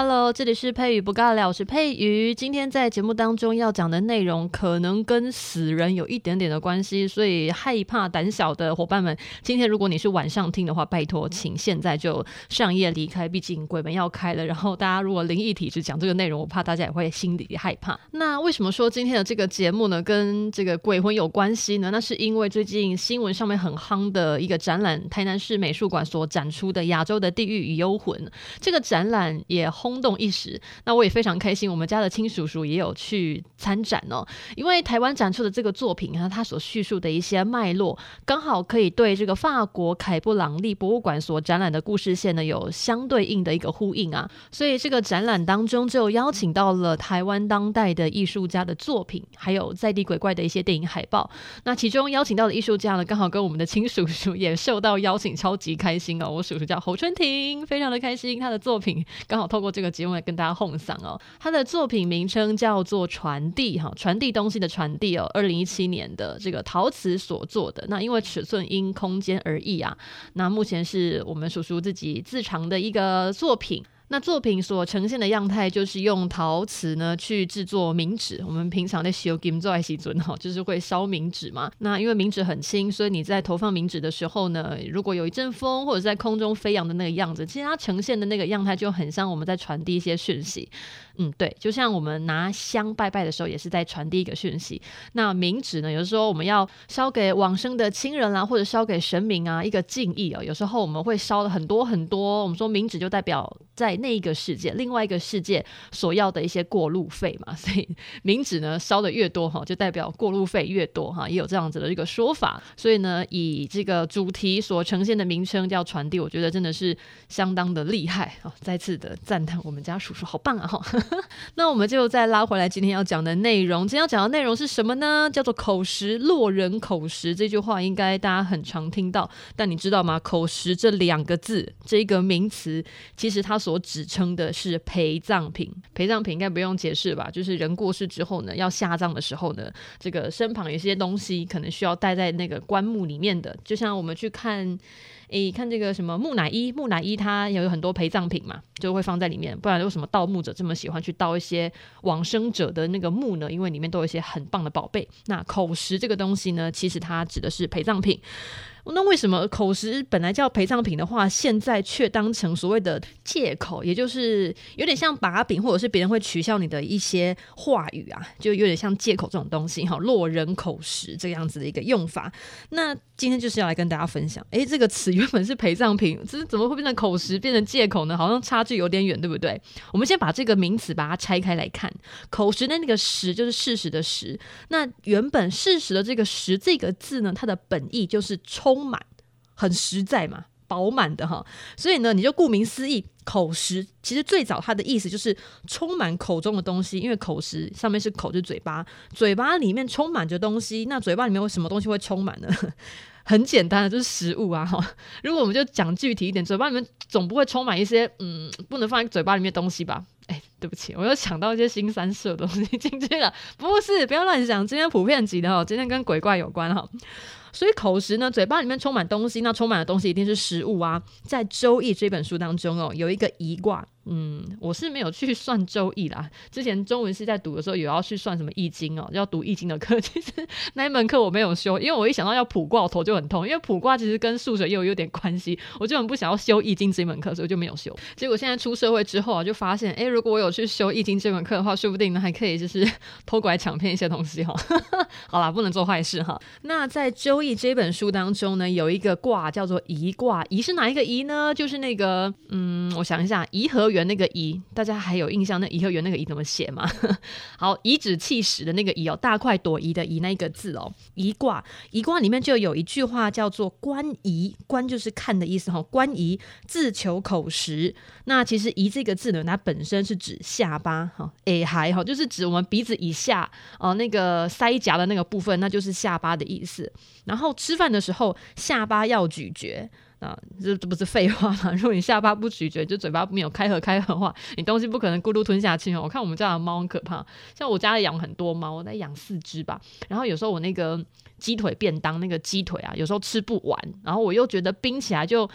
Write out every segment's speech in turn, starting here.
Hello，这里是佩瑜不尬聊，我是佩瑜。今天在节目当中要讲的内容可能跟死人有一点点的关系，所以害怕胆小的伙伴们，今天如果你是晚上听的话，拜托请现在就上夜离开，毕竟鬼门要开了。然后大家如果灵异体质讲这个内容，我怕大家也会心里害怕。那为什么说今天的这个节目呢，跟这个鬼魂有关系呢？那是因为最近新闻上面很夯的一个展览，台南市美术馆所展出的《亚洲的地狱与幽魂》这个展览也轰。轰动一时，那我也非常开心。我们家的亲叔叔也有去参展哦，因为台湾展出的这个作品啊，它所叙述的一些脉络，刚好可以对这个法国凯布朗利博物馆所展览的故事线呢，有相对应的一个呼应啊。所以这个展览当中就邀请到了台湾当代的艺术家的作品，还有在地鬼怪的一些电影海报。那其中邀请到的艺术家呢，刚好跟我们的亲叔叔也受到邀请，超级开心哦。我叔叔叫侯春婷，非常的开心，他的作品刚好透过。这个节目来跟大家奉上哦，他的作品名称叫做传递哈，传递东西的传递哦，二零一七年的这个陶瓷所做的，那因为尺寸因空间而异啊，那目前是我们叔叔自己自藏的一个作品。那作品所呈现的样态就是用陶瓷呢去制作冥纸。我们平常在烧金做爱锡尊哈，就是会烧冥纸嘛。那因为冥纸很轻，所以你在投放冥纸的时候呢，如果有一阵风或者在空中飞扬的那个样子，其实它呈现的那个样态就很像我们在传递一些讯息。嗯，对，就像我们拿香拜拜的时候，也是在传递一个讯息。那冥纸呢，有时候我们要烧给往生的亲人啊，或者烧给神明啊，一个敬意哦。有时候我们会烧了很多很多，我们说冥纸就代表在那一个世界，另外一个世界所要的一些过路费嘛。所以冥纸呢烧的越多哈，就代表过路费越多哈，也有这样子的一个说法。所以呢，以这个主题所呈现的名称叫传递，我觉得真的是相当的厉害啊！再次的赞叹我们家叔叔好棒啊哈。那我们就再拉回来，今天要讲的内容。今天要讲的内容是什么呢？叫做“口实落人口实”这句话，应该大家很常听到。但你知道吗？“口实”这两个字，这一个名词，其实它所指称的是陪葬品。陪葬品应该不用解释吧？就是人过世之后呢，要下葬的时候呢，这个身旁有些东西可能需要带在那个棺木里面的。就像我们去看。诶，看这个什么木乃伊，木乃伊它有很多陪葬品嘛，就会放在里面。不然为什么盗墓者这么喜欢去盗一些往生者的那个墓呢？因为里面都有一些很棒的宝贝。那口实这个东西呢，其实它指的是陪葬品。那为什么口实本来叫陪葬品的话，现在却当成所谓的借口，也就是有点像把柄，或者是别人会取笑你的一些话语啊，就有点像借口这种东西哈，落人口实这样子的一个用法。那今天就是要来跟大家分享，诶，这个词 原本是陪葬品，这是怎么会变成口实，变成借口呢？好像差距有点远，对不对？我们先把这个名词把它拆开来看，口实的那个实就是事实的实，那原本事实的这个实这个字呢，它的本意就是充。充满，很实在嘛，饱满的哈，所以呢，你就顾名思义，口实其实最早它的意思就是充满口中的东西，因为口实上面是口，就是嘴巴，嘴巴里面充满着东西，那嘴巴里面有什么东西会充满呢？很简单的，就是食物啊哈。如果我们就讲具体一点，嘴巴里面总不会充满一些嗯，不能放在嘴巴里面东西吧？哎，对不起，我又抢到一些新三色的东西进去了，不是，不要乱想，今天普遍级的哈，今天跟鬼怪有关哈。所以口实呢，嘴巴里面充满东西，那充满的东西一定是食物啊。在《周易》这本书当中哦，有一个颐卦。嗯，我是没有去算周易啦。之前中文系在读的时候，有要去算什么易经哦，要读易经的课。其实那一门课我没有修，因为我一想到要卜卦，我头就很痛。因为卜卦其实跟数学又有点关系，我就很不想要修易经这门课，所以就没有修。结果现在出社会之后啊，就发现，哎，如果我有去修易经这门课的话，说不定呢还可以就是偷拐抢骗一些东西哈。好啦，不能做坏事哈。那在周易这本书当中呢，有一个卦叫做颐卦，颐是哪一个颐呢？就是那个，嗯，我想一下，颐和园园。那个颐，大家还有印象？那颐和园那个颐怎么写吗？好，颐指气使的那个颐哦，大快朵颐的颐那个字哦。颐卦，颐卦里面就有一句话叫做“观颐”，观就是看的意思哈。观颐，自求口实。那其实“颐”这个字呢，它本身是指下巴哈，诶还好，就是指我们鼻子以下哦，那个腮颊的那个部分，那就是下巴的意思。然后吃饭的时候，下巴要咀嚼。啊，这这不是废话吗？如果你下巴不咀嚼，就嘴巴没有开合开合的话，你东西不可能咕噜吞下去哦。我看我们家的猫很可怕，像我家里养很多猫，我在养四只吧。然后有时候我那个鸡腿便当那个鸡腿啊，有时候吃不完，然后我又觉得冰起来就。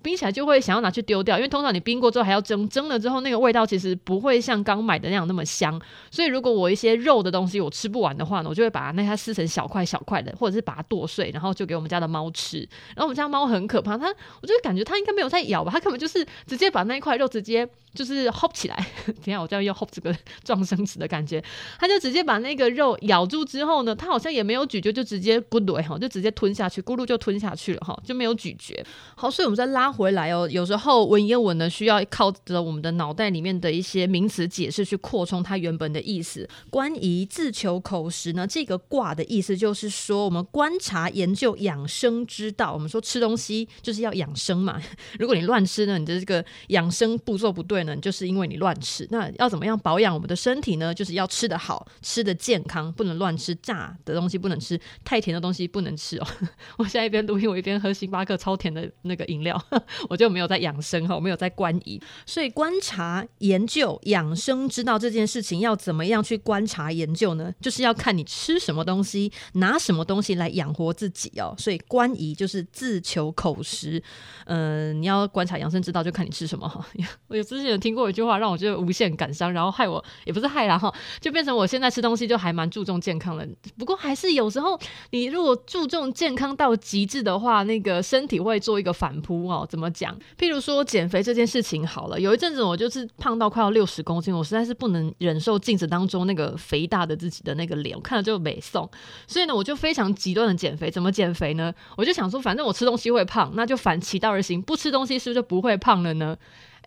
冰起来就会想要拿去丢掉，因为通常你冰过之后还要蒸，蒸了之后那个味道其实不会像刚买的那样那么香。所以如果我一些肉的东西我吃不完的话呢，我就会把它那它撕成小块小块的，或者是把它剁碎，然后就给我们家的猫吃。然后我们家猫很可怕，它我就感觉它应该没有在咬吧，它根本就是直接把那一块肉直接就是 hop 起来。等下我这样用 hop 这个撞生词的感觉，它就直接把那个肉咬住之后呢，它好像也没有咀嚼，就直接咕噜哈，就直接吞下去，咕噜就吞下去了哈，就没有咀嚼。好，所以我们在拉。回来哦，有时候文言文呢，需要靠着我们的脑袋里面的一些名词解释去扩充它原本的意思。关于自求口实呢，这个卦的意思就是说，我们观察研究养生之道。我们说吃东西就是要养生嘛，如果你乱吃呢，你的这个养生步骤不对呢，就是因为你乱吃。那要怎么样保养我们的身体呢？就是要吃得好，吃得健康，不能乱吃炸的东西，不能吃太甜的东西，不能吃哦。我现在一边录音，我一边喝星巴克超甜的那个饮料。我就没有在养生哈，我没有在观颐，所以观察研究养生之道这件事情要怎么样去观察研究呢？就是要看你吃什么东西，拿什么东西来养活自己哦。所以观颐就是自求口实，嗯、你要观察养生之道，就看你吃什么哈。我有之前有听过一句话，让我觉得无限感伤，然后害我也不是害啦哈，就变成我现在吃东西就还蛮注重健康的。不过还是有时候你如果注重健康到极致的话，那个身体会做一个反扑哦。怎么讲？譬如说减肥这件事情好了，有一阵子我就是胖到快要六十公斤，我实在是不能忍受镜子当中那个肥大的自己的那个脸，我看了就美送。所以呢，我就非常极端的减肥。怎么减肥呢？我就想说，反正我吃东西会胖，那就反其道而行，不吃东西是不是就不会胖了呢？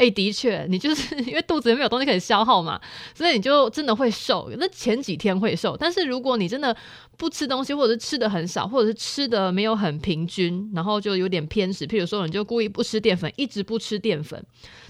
哎、的确，你就是 因为肚子里面有东西可以消耗嘛，所以你就真的会瘦。那前几天会瘦，但是如果你真的不吃东西，或者是吃的很少，或者是吃的没有很平均，然后就有点偏食，譬如说你就故意不吃淀粉，一直不吃淀粉，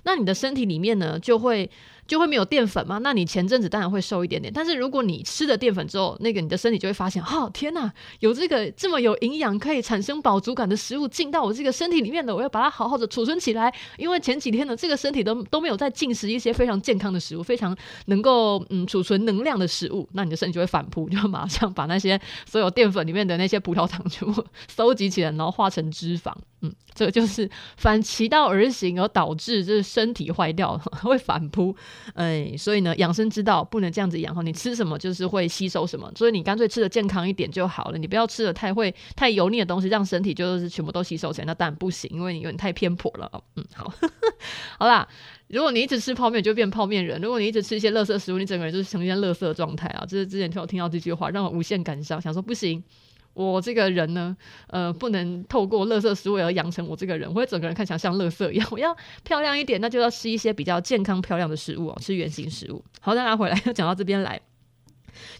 那你的身体里面呢就会。就会没有淀粉嘛？那你前阵子当然会瘦一点点。但是如果你吃了淀粉之后，那个你的身体就会发现，哦天哪，有这个这么有营养、可以产生饱足感的食物进到我这个身体里面的，我要把它好好的储存起来。因为前几天呢，这个身体都都没有在进食一些非常健康的食物，非常能够嗯储存能量的食物，那你的身体就会反扑，就马上把那些所有淀粉里面的那些葡萄糖全部 收集起来，然后化成脂肪。嗯，这个就是反其道而行，而导致就是身体坏掉，会反扑。哎，所以呢，养生之道不能这样子养哈，你吃什么就是会吸收什么，所以你干脆吃的健康一点就好了，你不要吃的太会太油腻的东西，让身体就是全部都吸收起来，那当然不行，因为你有点太偏颇了。嗯，好，好啦，如果你一直吃泡面，就变泡面人；如果你一直吃一些垃圾食物，你整个人就是呈现垃圾状态啊。这是之前听我听到这句话，让我无限感伤，想说不行。我这个人呢，呃，不能透过垃圾食物而养成我这个人，我会整个人看起来像垃圾一样。我要漂亮一点，那就要吃一些比较健康漂亮的食物哦，吃原型食物。好，再拉回来又，讲到这边来。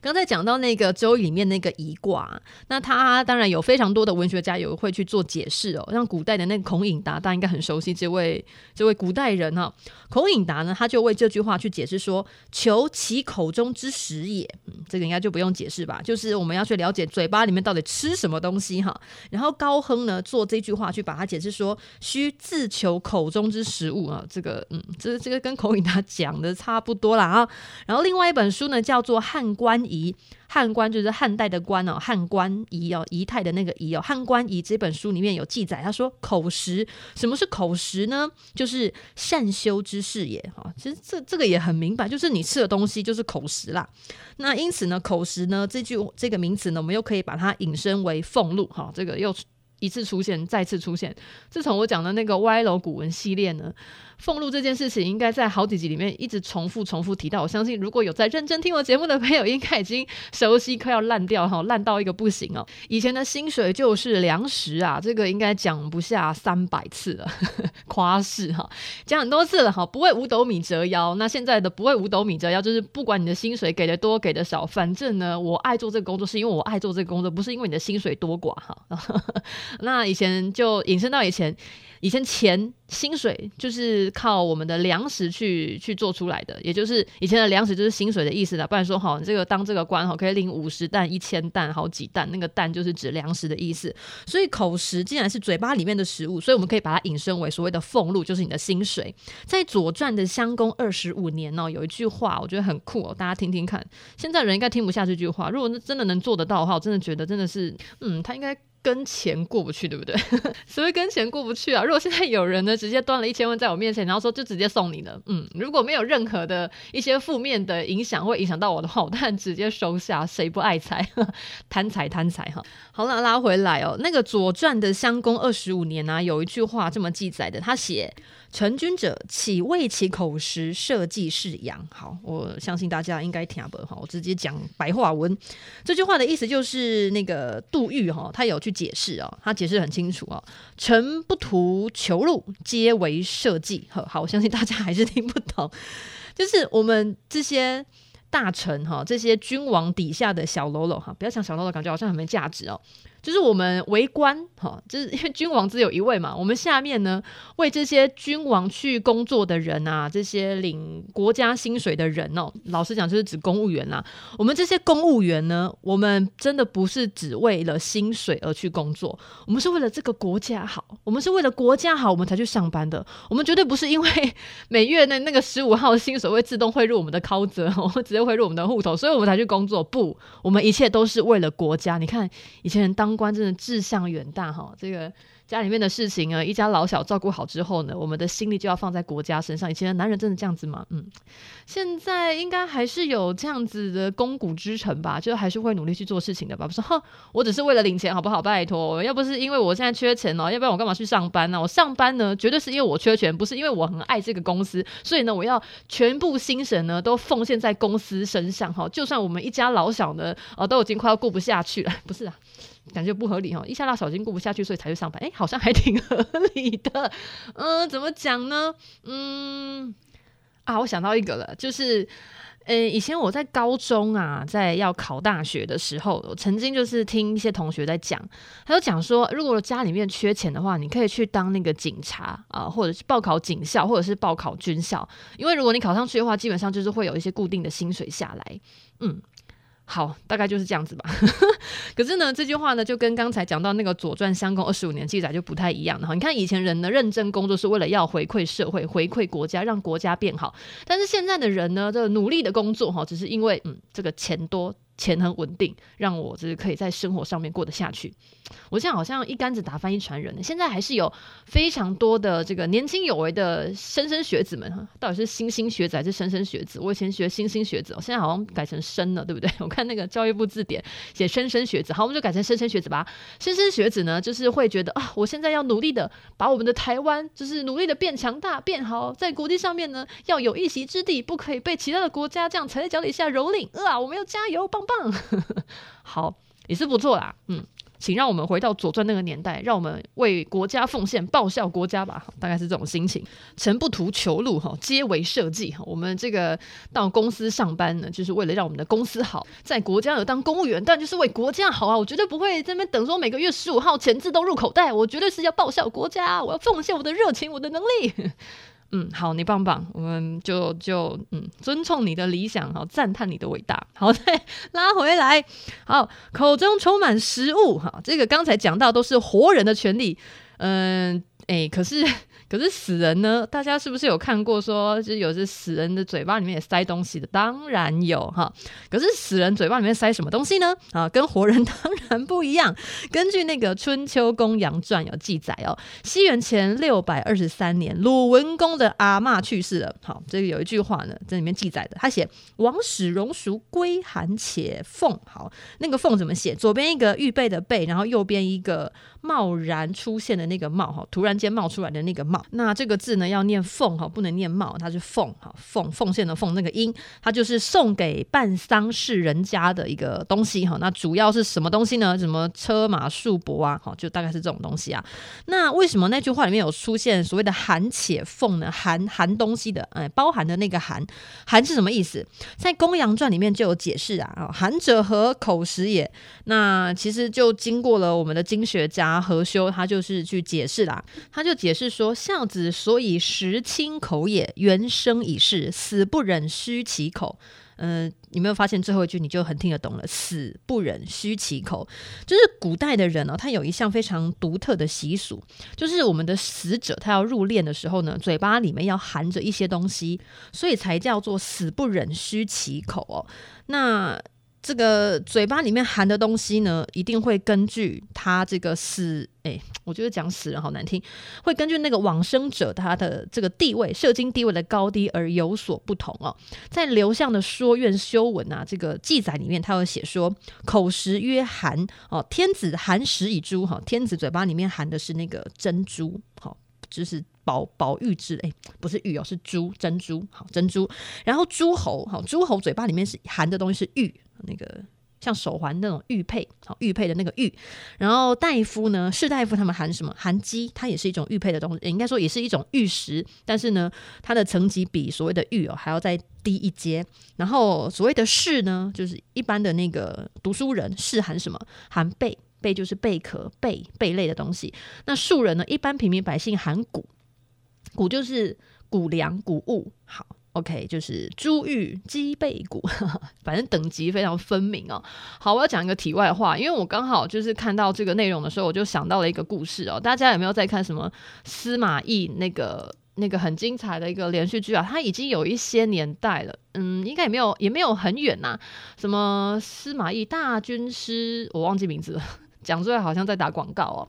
刚才讲到那个《周易》里面那个颐卦，那他当然有非常多的文学家有会去做解释哦。像古代的那个孔颖达，大家应该很熟悉这位这位古代人哈、孔颖达呢，他就为这句话去解释说：“求其口中之食也。”嗯，这个应该就不用解释吧？就是我们要去了解嘴巴里面到底吃什么东西哈。然后高亨呢，做这句话去把它解释说：“需自求口中之食物啊。”这个嗯，这这个跟孔颖达讲的差不多啦啊。然后另外一本书呢，叫做《汉官仪》。汉官就是汉代的官哦，汉官仪哦，仪态的那个仪哦。汉官仪这本书里面有记载，他说口实，什么是口实呢？就是善修之事也哈。其实这这个也很明白，就是你吃的东西就是口实啦。那因此呢，口实呢这句这个名词呢，我们又可以把它引申为俸禄哈。这个又一次出现，再次出现。自从我讲的那个歪楼古文系列呢。俸禄这件事情应该在好几集里面一直重复重复提到，我相信如果有在认真听我节目的朋友，应该已经熟悉快要烂掉哈，烂到一个不行哦。以前的薪水就是粮食啊，这个应该讲不下三百次了，夸饰哈，讲很多次了哈，不为五斗米折腰。那现在的不为五斗米折腰，就是不管你的薪水给的多给的少，反正呢，我爱做这个工作是因为我爱做这个工作，不是因为你的薪水多寡哈。那以前就引申到以前。以前钱薪水就是靠我们的粮食去去做出来的，也就是以前的粮食就是薪水的意思了。不然说好，你这个当这个官哈可以领五十担、一千担、好几担，那个担就是指粮食的意思。所以口食既然是嘴巴里面的食物，所以我们可以把它引申为所谓的俸禄，就是你的薪水。在《左传》的襄公二十五年哦，有一句话我觉得很酷哦，大家听听看。现在人应该听不下这句话，如果真的能做得到的话，我真的觉得真的是，嗯，他应该。跟钱过不去，对不对？所谓跟钱过不去啊？如果现在有人呢，直接端了一千万在我面前，然后说就直接送你了，嗯，如果没有任何的一些负面的影响，会影响到我的话，我当然直接收下。谁不爱财？贪财贪财哈！好了，拉回来哦。那个《左传》的襄公二十五年啊，有一句话这么记载的，他写。成君者，岂为其口食，社稷是养。好，我相信大家应该听不懂哈。我直接讲白话文，这句话的意思就是那个杜预哈，他有去解释哦，他解释很清楚哦。臣不图求路，皆为社稷。好，我相信大家还是听不懂，就是我们这些大臣哈，这些君王底下的小喽啰哈，不要想小喽啰，感觉好像很没价值哦。就是我们为官，哈，就是因为君王只有一位嘛。我们下面呢，为这些君王去工作的人啊，这些领国家薪水的人哦，老实讲，就是指公务员啦。我们这些公务员呢，我们真的不是只为了薪水而去工作，我们是为了这个国家好，我们是为了国家好，我们才去上班的。我们绝对不是因为 每月那那个十五号薪水会自动汇入我们的口子，我们直接汇入我们的户头，所以我们才去工作。不，我们一切都是为了国家。你看以前人当。当官真的志向远大哈，这个家里面的事情呢，一家老小照顾好之后呢，我们的心力就要放在国家身上。以前的男人真的这样子吗？嗯，现在应该还是有这样子的肱骨之臣吧，就还是会努力去做事情的吧。不是，哼，我只是为了领钱，好不好？拜托，要不是因为我现在缺钱哦，要不然我干嘛去上班呢？我上班呢，绝对是因为我缺钱，不是因为我很爱这个公司。所以呢，我要全部心神呢都奉献在公司身上哈。就算我们一家老小呢，哦，都已经快要过不下去了，不是啊。感觉不合理哦，一下大小已经过不下去，所以才去上班。哎、好像还挺合理的。嗯、怎么讲呢？嗯，啊，我想到一个了，就是，呃，以前我在高中啊，在要考大学的时候，我曾经就是听一些同学在讲，他就讲说，如果家里面缺钱的话，你可以去当那个警察啊，或者是报考警校，或者是报考军校，因为如果你考上去的话，基本上就是会有一些固定的薪水下来。嗯。好，大概就是这样子吧。可是呢，这句话呢，就跟刚才讲到那个《左传》襄公二十五年记载就不太一样了哈。你看以前人呢，认真工作是为了要回馈社会、回馈国家，让国家变好。但是现在的人呢，这个努力的工作哈，只是因为嗯，这个钱多。钱很稳定，让我就是可以在生活上面过得下去。我现在好像一竿子打翻一船人，现在还是有非常多的这个年轻有为的莘莘学子们哈，到底是莘莘学子还是莘莘学子？我以前学莘莘学子，我现在好像改成莘了，对不对？我看那个教育部字典写莘莘学子，好，我们就改成莘莘学子吧。莘莘学子呢，就是会觉得啊，我现在要努力的把我们的台湾，就是努力的变强大、变好，在国际上面呢要有一席之地，不可以被其他的国家这样踩在脚底下蹂躏啊！我们要加油，棒棒。好，也是不错啦。嗯，请让我们回到左传那个年代，让我们为国家奉献，报效国家吧。大概是这种心情。臣不图求禄，哈，皆为社稷。我们这个到公司上班呢，就是为了让我们的公司好。在国家有当公务员，但就是为国家好啊！我绝对不会在那边等说每个月十五号钱自动入口袋。我绝对是要报效国家，我要奉献我的热情，我的能力。嗯，好，你棒棒，我们就就嗯，尊重你的理想，好，赞叹你的伟大，好，再拉回来，好，口中充满食物，哈，这个刚才讲到都是活人的权利，嗯，哎，可是。可是死人呢？大家是不是有看过说，就是有些死人的嘴巴里面也塞东西的？当然有哈。可是死人嘴巴里面塞什么东西呢？啊，跟活人 当然不一样。根据那个《春秋公羊传》有记载哦，西元前六百二十三年，鲁文公的阿嬷去世了。好，这个有一句话呢，在里面记载的，他写“王使荣叔归韩且奉”。好，那个“奉”怎么写？左边一个预备的“备”，然后右边一个贸然出现的那个“贸”。哈，突然间冒出来的那个冒。那这个字呢，要念奉哈，不能念冒，它是奉哈，奉奉献的奉那个音，它就是送给办丧事人家的一个东西哈。那主要是什么东西呢？什么车马数帛啊？哈，就大概是这种东西啊。那为什么那句话里面有出现所谓的含且奉呢？含含东西的，哎，包含的那个含，含是什么意思？在《公羊传》里面就有解释啊。含者何？口实也。那其实就经过了我们的经学家何修，他就是去解释啦。他就解释说，孝子所以食亲口也，原生已是，死不忍虚其口。嗯、你没有发现最后一句你就很听得懂了？死不忍虚其口，就是古代的人哦，他有一项非常独特的习俗，就是我们的死者他要入殓的时候呢，嘴巴里面要含着一些东西，所以才叫做死不忍虚其口哦。那这个嘴巴里面含的东西呢，一定会根据他这个死，哎，我觉得讲死人好难听，会根据那个往生者他的这个地位、社经地位的高低而有所不同哦。在刘向的《说愿修文》啊，这个记载里面，他有写说：“口实曰含哦，天子含食以珠哈，天子嘴巴里面含的是那个珍珠，好，就是宝宝玉之类，不是玉哦，是珠珍珠，好珍珠。然后诸侯好，诸侯嘴巴里面是含的东西是玉。”那个像手环那种玉佩，好玉佩的那个玉，然后大夫呢，士大夫他们含什么？含鸡，它也是一种玉佩的东西，应该说也是一种玉石，但是呢，它的层级比所谓的玉哦还要再低一阶。然后所谓的士呢，就是一般的那个读书人，士含什么？含贝，贝就是贝壳、贝贝类的东西。那庶人呢，一般平民百姓含谷，谷就是谷粮、谷物。好。OK，就是珠玉鸡贝骨，反正等级非常分明哦。好，我要讲一个题外话，因为我刚好就是看到这个内容的时候，我就想到了一个故事哦。大家有没有在看什么司马懿那个那个很精彩的一个连续剧啊？它已经有一些年代了，嗯，应该也没有也没有很远呐、什么司马懿大军师，我忘记名字了。讲出来好像在打广告哦，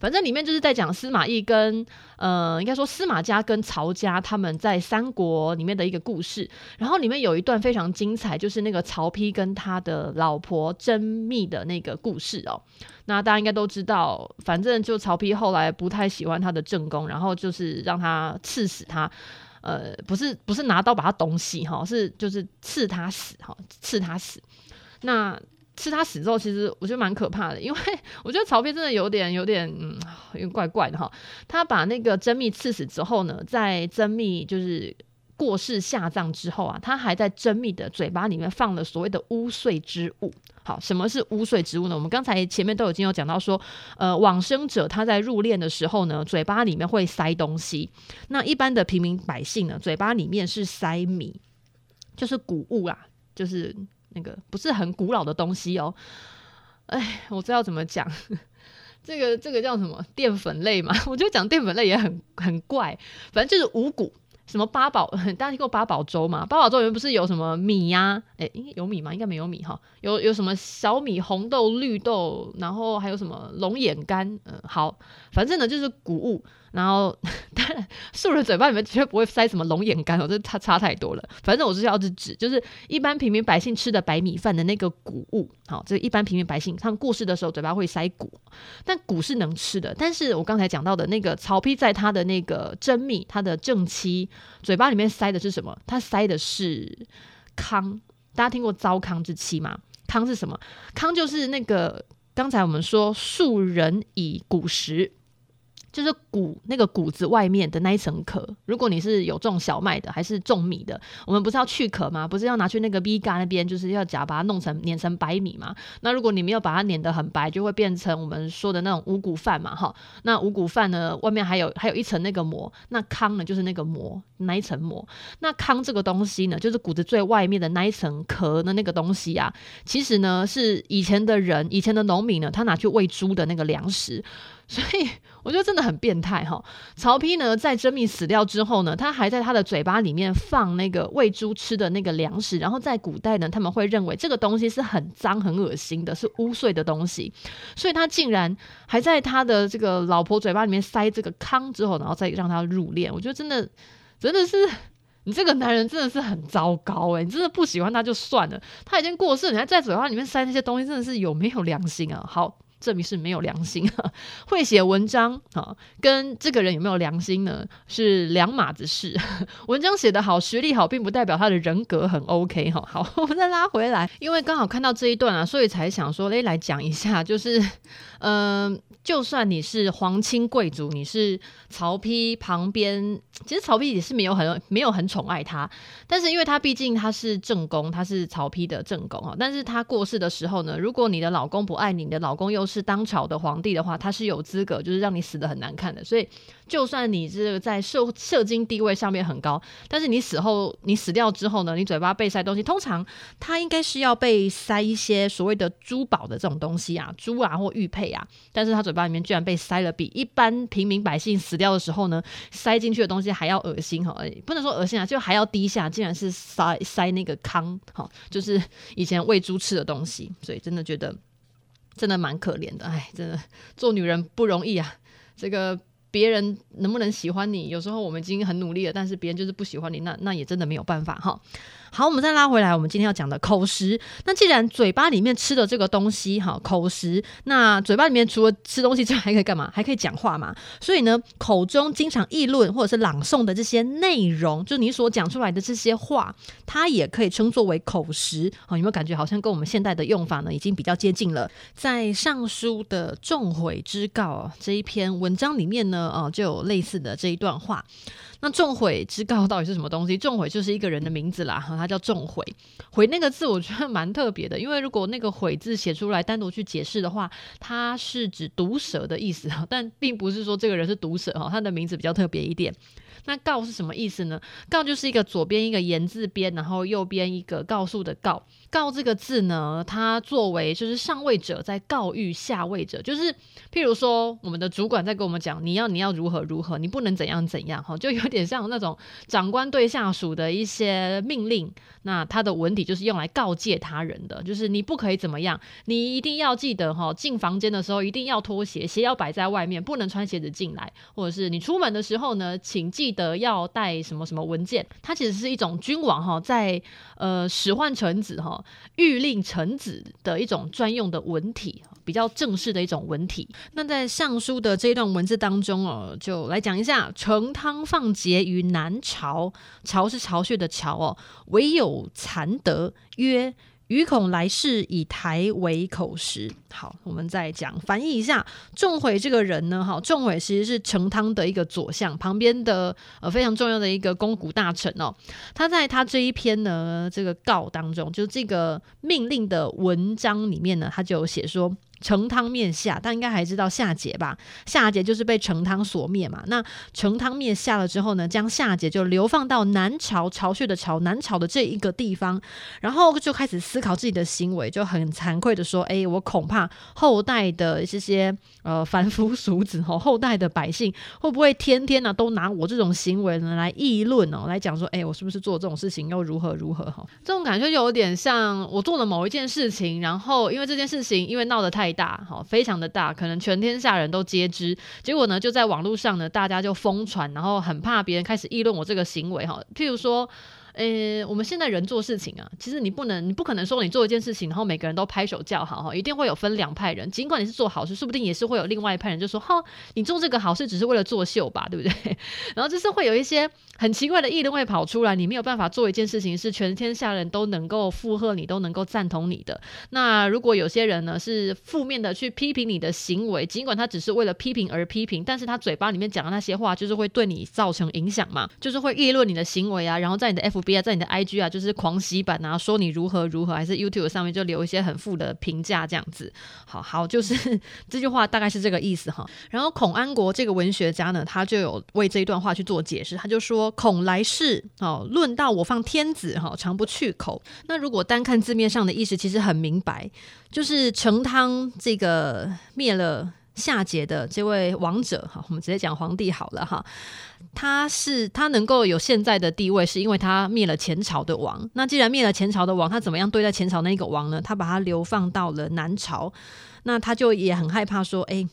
反正里面就是在讲司马懿跟呃，应该说司马家跟曹家他们在三国里面的一个故事。然后里面有一段非常精彩，就是那个曹丕跟他的老婆甄宓的那个故事哦。那大家应该都知道，反正就曹丕后来不太喜欢他的正宫，然后就是让他赐死他。呃，不是不是拿刀把他 dom 死死哈，是就是赐他死哈，赐他死。那。是他死之后，其实我觉得蛮可怕的，因为我觉得曹丕真的有点、有点、嗯，有点怪怪的哈。他把那个甄宓赐死之后呢，在甄宓就是过世下葬之后啊，他还在甄宓的嘴巴里面放了所谓的污秽之物。好，什么是污秽之物呢？我们刚才前面都已经有讲到说，呃，往生者他在入殓的时候呢，嘴巴里面会塞东西。那一般的平民百姓呢，嘴巴里面是塞米，就是谷物啊，就是。那个不是很古老的东西哦，哎，我知道怎么讲，这个这个叫什么淀粉类嘛？我觉得讲淀粉类也很很怪，反正就是五谷，什么八宝，大家听过八宝粥吗？八宝粥里面不是有什么米呀、啊？哎，应该有米吗？应该没有米哈，有有什么小米、红豆、绿豆，然后还有什么龙眼干？嗯，好，反正呢就是谷物。然后，当然，素人嘴巴里面绝对不会塞什么龙眼干哦，这差差太多了。反正我是要是指，就是一般平民百姓吃的白米饭的那个谷物。好，这一般平民百姓他们过世的时候嘴巴会塞谷，但谷是能吃的。但是我刚才讲到的那个曹丕在他的那个甄宓，他的正妻嘴巴里面塞的是什么？他塞的是糠。大家听过糟糠之妻吗？糠是什么？糠就是那个刚才我们说庶人以谷食。就是谷那个谷子外面的那一层壳，如果你是有种小麦的，还是种米的，我们不是要去壳吗？不是要拿去那个米缸那边，就是要假把它弄成碾成白米嘛？那如果你没有把它碾得很白，就会变成我们说的那种五谷饭嘛，哈。那五谷饭呢，外面还有还有一层那个膜，那糠呢就是那个膜，那一层膜。那糠这个东西呢，就是谷子最外面的那一层壳的那个东西啊，其实呢是以前的人，以前的农民呢，他拿去喂猪的那个粮食。所以我觉得真的很变态哈。曹丕呢，在甄宓死掉之后呢，他还在他的嘴巴里面放那个喂猪吃的那个粮食。然后在古代呢，他们会认为这个东西是很脏、很恶心的，是污秽的东西。所以他竟然还在他的这个老婆嘴巴里面塞这个糠之后，然后再让他入殓。我觉得真的，真的是你这个男人真的是很糟糕诶、你真的不喜欢他就算了，他已经过世，你还在嘴巴里面塞那些东西，真的是有没有良心啊？好。证明是没有良心。会写文章啊，跟这个人有没有良心呢，是两码子事。文章写得好，学历好，并不代表他的人格很 OK 哈。好，我们再拉回来，因为刚好看到这一段啊，所以才想说，诶，来讲一下，就是，嗯、就算你是皇亲贵族，你是曹丕旁边，其实曹丕也是没有很没有很宠爱他，但是因为他毕竟他是正宫，他是曹丕的正宫啊。但是他过世的时候呢，如果你的老公不爱你，你的老公又是是当朝的皇帝的话，他是有资格就是让你死得很难看的。所以，就算你这个在社社经地位上面很高，但是你死后你死掉之后呢，你嘴巴被塞东西，通常他应该是要被塞一些所谓的珠宝的这种东西啊，珠啊或玉佩啊，但是他嘴巴里面居然被塞了比一般平民百姓死掉的时候呢，塞进去的东西还要恶心哈，不能说恶心啊，就还要低下，竟然是塞塞那个糠哈，就是以前喂猪吃的东西，所以真的觉得真的蛮可怜的，哎，真的做女人不容易啊，这个。别人能不能喜欢你？有时候我们已经很努力了，但是别人就是不喜欢你，那那也真的没有办法哈。好，我们再拉回来，我们今天要讲的口实。那既然嘴巴里面吃的这个东西，哈，口实，那嘴巴里面除了吃东西之外，还可以干嘛？还可以讲话嘛？所以呢，口中经常议论或者是朗诵的这些内容，就你所讲出来的这些话，它也可以称作为口实。好，有没有感觉好像跟我们现代的用法呢，已经比较接近了？在《尚书》的《众悔之告》这一篇文章里面呢，哦，就有类似的这一段话。那仲悔之告到底是什么东西？仲悔就是一个人的名字啦，哈，他叫仲悔。悔那个字我觉得蛮特别的，因为如果那个悔字写出来单独去解释的话，它是指毒蛇的意思，但并不是说这个人是毒蛇哈，他的名字比较特别一点。那告是什么意思呢？告就是一个左边一个言字边，然后右边一个告诉的告。告这个字呢，它作为就是上位者在告谕下位者，就是譬如说我们的主管在跟我们讲，你要你要如何如何，你不能怎样怎样哈，就有点像那种长官对下属的一些命令。那它的文体就是用来告诫他人的，就是你不可以怎么样，你一定要记得哈，进房间的时候一定要脱鞋，鞋要摆在外面，不能穿鞋子进来，或者是你出门的时候呢，请记。得要带什么什么文件？它其实是一种君王哈，在呃使唤臣子哈，諭令臣子的一种专用的文体，比较正式的一种文体。那在尚书的这一段文字当中哦，就来讲一下：成汤放桀于南巢，巢是巢穴的巢哦，唯有残德曰。余恐来世以台为口实。好，我们再讲翻译一下。仲悔这个人呢，哈，仲悔其实是成汤的一个左相，旁边的呃非常重要的一个肱骨大臣哦。他在他这一篇呢这个告当中，就这个命令的文章里面呢，他就写说。成汤灭夏，但应该还知道夏桀吧？夏桀就是被成汤所灭嘛。那成汤灭夏了之后呢，将夏桀就流放到南朝，巢穴的巢，南朝的这一个地方，然后就开始思考自己的行为，就很惭愧的说：“哎，我恐怕后代的这些呃凡夫俗子哦，后代的百姓会不会天天呢、都拿我这种行为呢来议论哦，来讲说，哎，我是不是做这种事情又如何如何哈？这种感觉就有点像我做了某一件事情，然后因为这件事情因为闹得太。大哈，非常的大，可能全天下人都皆知。结果呢，就在网络上呢，大家就疯传，然后很怕别人开始议论我这个行为哈。譬如说。呃，我们现在人做事情啊，其实你不能，你不可能说你做一件事情，然后每个人都拍手叫好哈，一定会有分两派人。尽管你是做好事，说不定也是会有另外一派人就说，哈，你做这个好事只是为了作秀吧，对不对？然后就是会有一些很奇怪的议论会跑出来，你没有办法做一件事情是全天下人都能够附和你，都能够赞同你的。那如果有些人呢是负面的去批评你的行为，尽管他只是为了批评而批评，但是他嘴巴里面讲的那些话，就是会对你造成影响嘛，就是会议论你的行为啊，然后在你的 F。不要在你的 IG 啊，就是狂洗版啊，说你如何如何，还是 YouTube 上面就留一些很负的评价这样子。好好，就是 这句话大概是这个意思哈。然后孔安国这个文学家呢，他就有为这一段话去做解释，他就说：“恐来世哦，论道我放天子哈，常不去口。”那如果单看字面上的意思，其实很明白，就是成汤这个灭了。夏桀的这位王者，哈，我们直接讲皇帝好了哈。他是他能够有现在的地位，是因为他灭了前朝的王。那既然灭了前朝的王，他怎么样对待前朝那个王呢？他把他流放到了南朝，那他就也很害怕说，哎。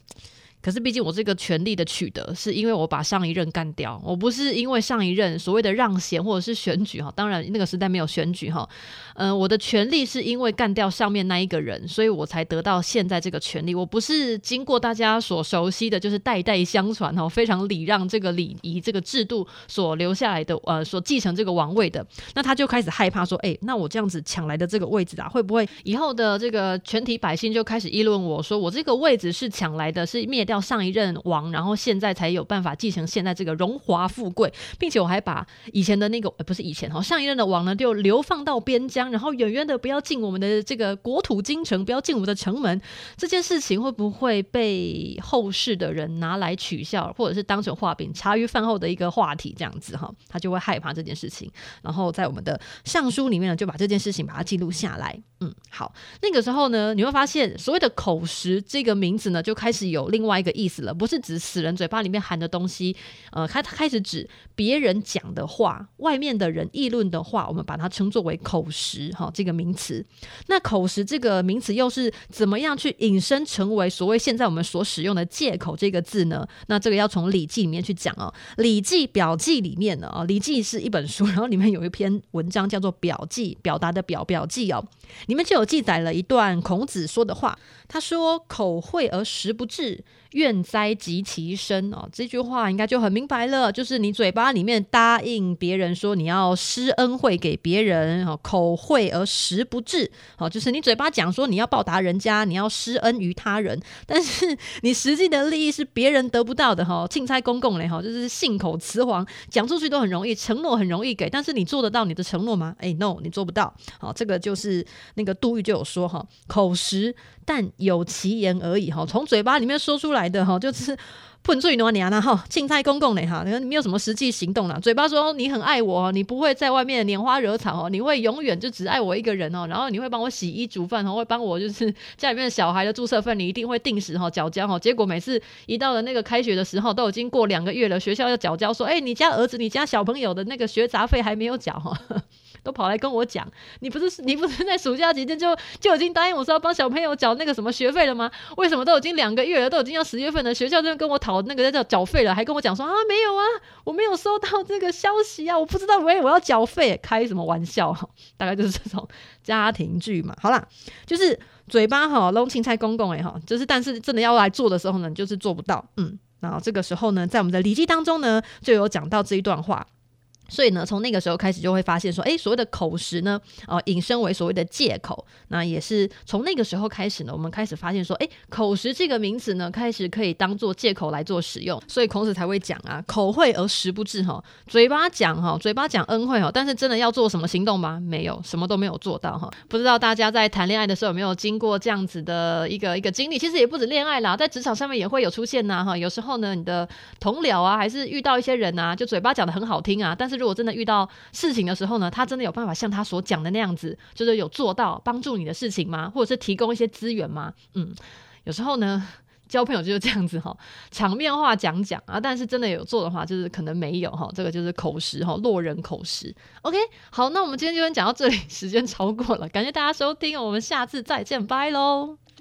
可是毕竟我这个权力的取得，是因为我把上一任干掉，我不是因为上一任所谓的让贤或者是选举哈。当然那个时代没有选举哈，嗯、我的权力是因为干掉上面那一个人，所以我才得到现在这个权力。我不是经过大家所熟悉的就是代代相传哈，非常礼让这个礼仪这个制度所留下来的呃，所继承这个王位的。那他就开始害怕说，哎，那我这样子抢来的这个位置啊，会不会以后的这个全体百姓就开始议论我说我这个位置是抢来的，是灭。掉上一任王，然后现在才有办法继承现在这个荣华富贵，并且我还把以前的那个，呃，不是以前哈，上一任的王呢就流放到边疆，然后远远的不要进我们的这个国土京城，不要进我们的城门。这件事情会不会被后世的人拿来取笑，或者是当成画饼、茶余饭后的一个话题这样子哈？他就会害怕这件事情，然后在我们的尚书里面呢，就把这件事情把它记录下来。嗯，好，那个时候呢，你会发现所谓的口实这个名字呢，就开始有另外 一个意思了，不是指死人嘴巴里面含的东西，呃，开开始指别人讲的话，外面的人议论的话，我们把它称作为口实哈，这个名词。那口实这个名词又是怎么样去引申成为所谓现在我们所使用的借口这个字呢？那这个要从《礼记》里面去讲哦，《礼记表记》里面呢，啊，《礼记》是一本书，然后里面有一篇文章叫做《表记》，表达的表表记哦，里面就有记载了一段孔子说的话，他说：“口惠而实不至。”怨哉及其身哦，这句话应该就很明白了，就是你嘴巴里面答应别人说你要施恩惠给别人，哦，口惠而实不至，哦，就是你嘴巴讲说你要报答人家，你要施恩于他人，但是你实际的利益是别人得不到的，哈，庆差公公嘞，哈，就是信口雌黄，讲出去都很容易，承诺很容易给，但是你做得到你的承诺吗？哎，no，你做不到，好，这个就是那个杜玉就有说哈，口实。但有其言而已哈，从嘴巴里面说出来的哈，就是喷嘴挪娘了哈，青菜公公嘞哈，你没有什么实际行动了。嘴巴说你很爱我，你不会在外面拈花惹草哦，你会永远就只爱我一个人哦，然后你会帮我洗衣煮饭哦，会帮我就是 家里面小孩的注册费，你一定会定时哈缴交哈。结果每次一到了那个开学的时候，都已经过两个月了，学校要缴交说，哎，你家儿子、你家小朋友的那个学杂费还没有缴哈。都跑来跟我讲，你不是你不是在暑假期间就就已经答应我说要帮小朋友缴那个什么学费了吗？为什么都已经两个月了，都已经要十月份了，学校这边跟我讨那个叫缴费了，还跟我讲说啊没有啊，我没有收到这个消息啊，我不知道喂我要缴费，开什么玩笑？大概就是这种 家庭剧嘛。好啦，就是嘴巴哈拢青菜公公哎哈，就是但是真的要来做的时候呢，就是做不到。嗯，然后这个时候呢，在我们的礼记当中呢，就有讲到这一段话。所以呢，从那个时候开始就会发现说，哎，所谓的口实呢，呃，引申为所谓的借口。那也是从那个时候开始呢，我们开始发现说，哎，口实这个名词呢，开始可以当做借口来做使用。所以孔子才会讲啊，口惠而实不至哈，嘴巴讲哈，嘴巴讲恩惠哈，但是真的要做什么行动吗？没有，什么都没有做到哈。不知道大家在谈恋爱的时候有没有经过这样子的一个一个经历？其实也不止恋爱啦，在职场上面也会有出现呐哈。有时候呢，你的同僚啊，还是遇到一些人啊，就嘴巴讲的很好听啊，但是如果真的遇到事情的时候呢，他真的有办法像他所讲的那样子，就是有做到帮助你的事情吗？或者是提供一些资源吗？嗯，有时候呢，交朋友就是这样子哈，场面话讲讲啊，但是真的有做的话，就是可能没有哈。这个就是口实哈，落人口实。OK，好，那我们今天就先讲到这里，时间超过了，感谢大家收听，我们下次再见，拜喽。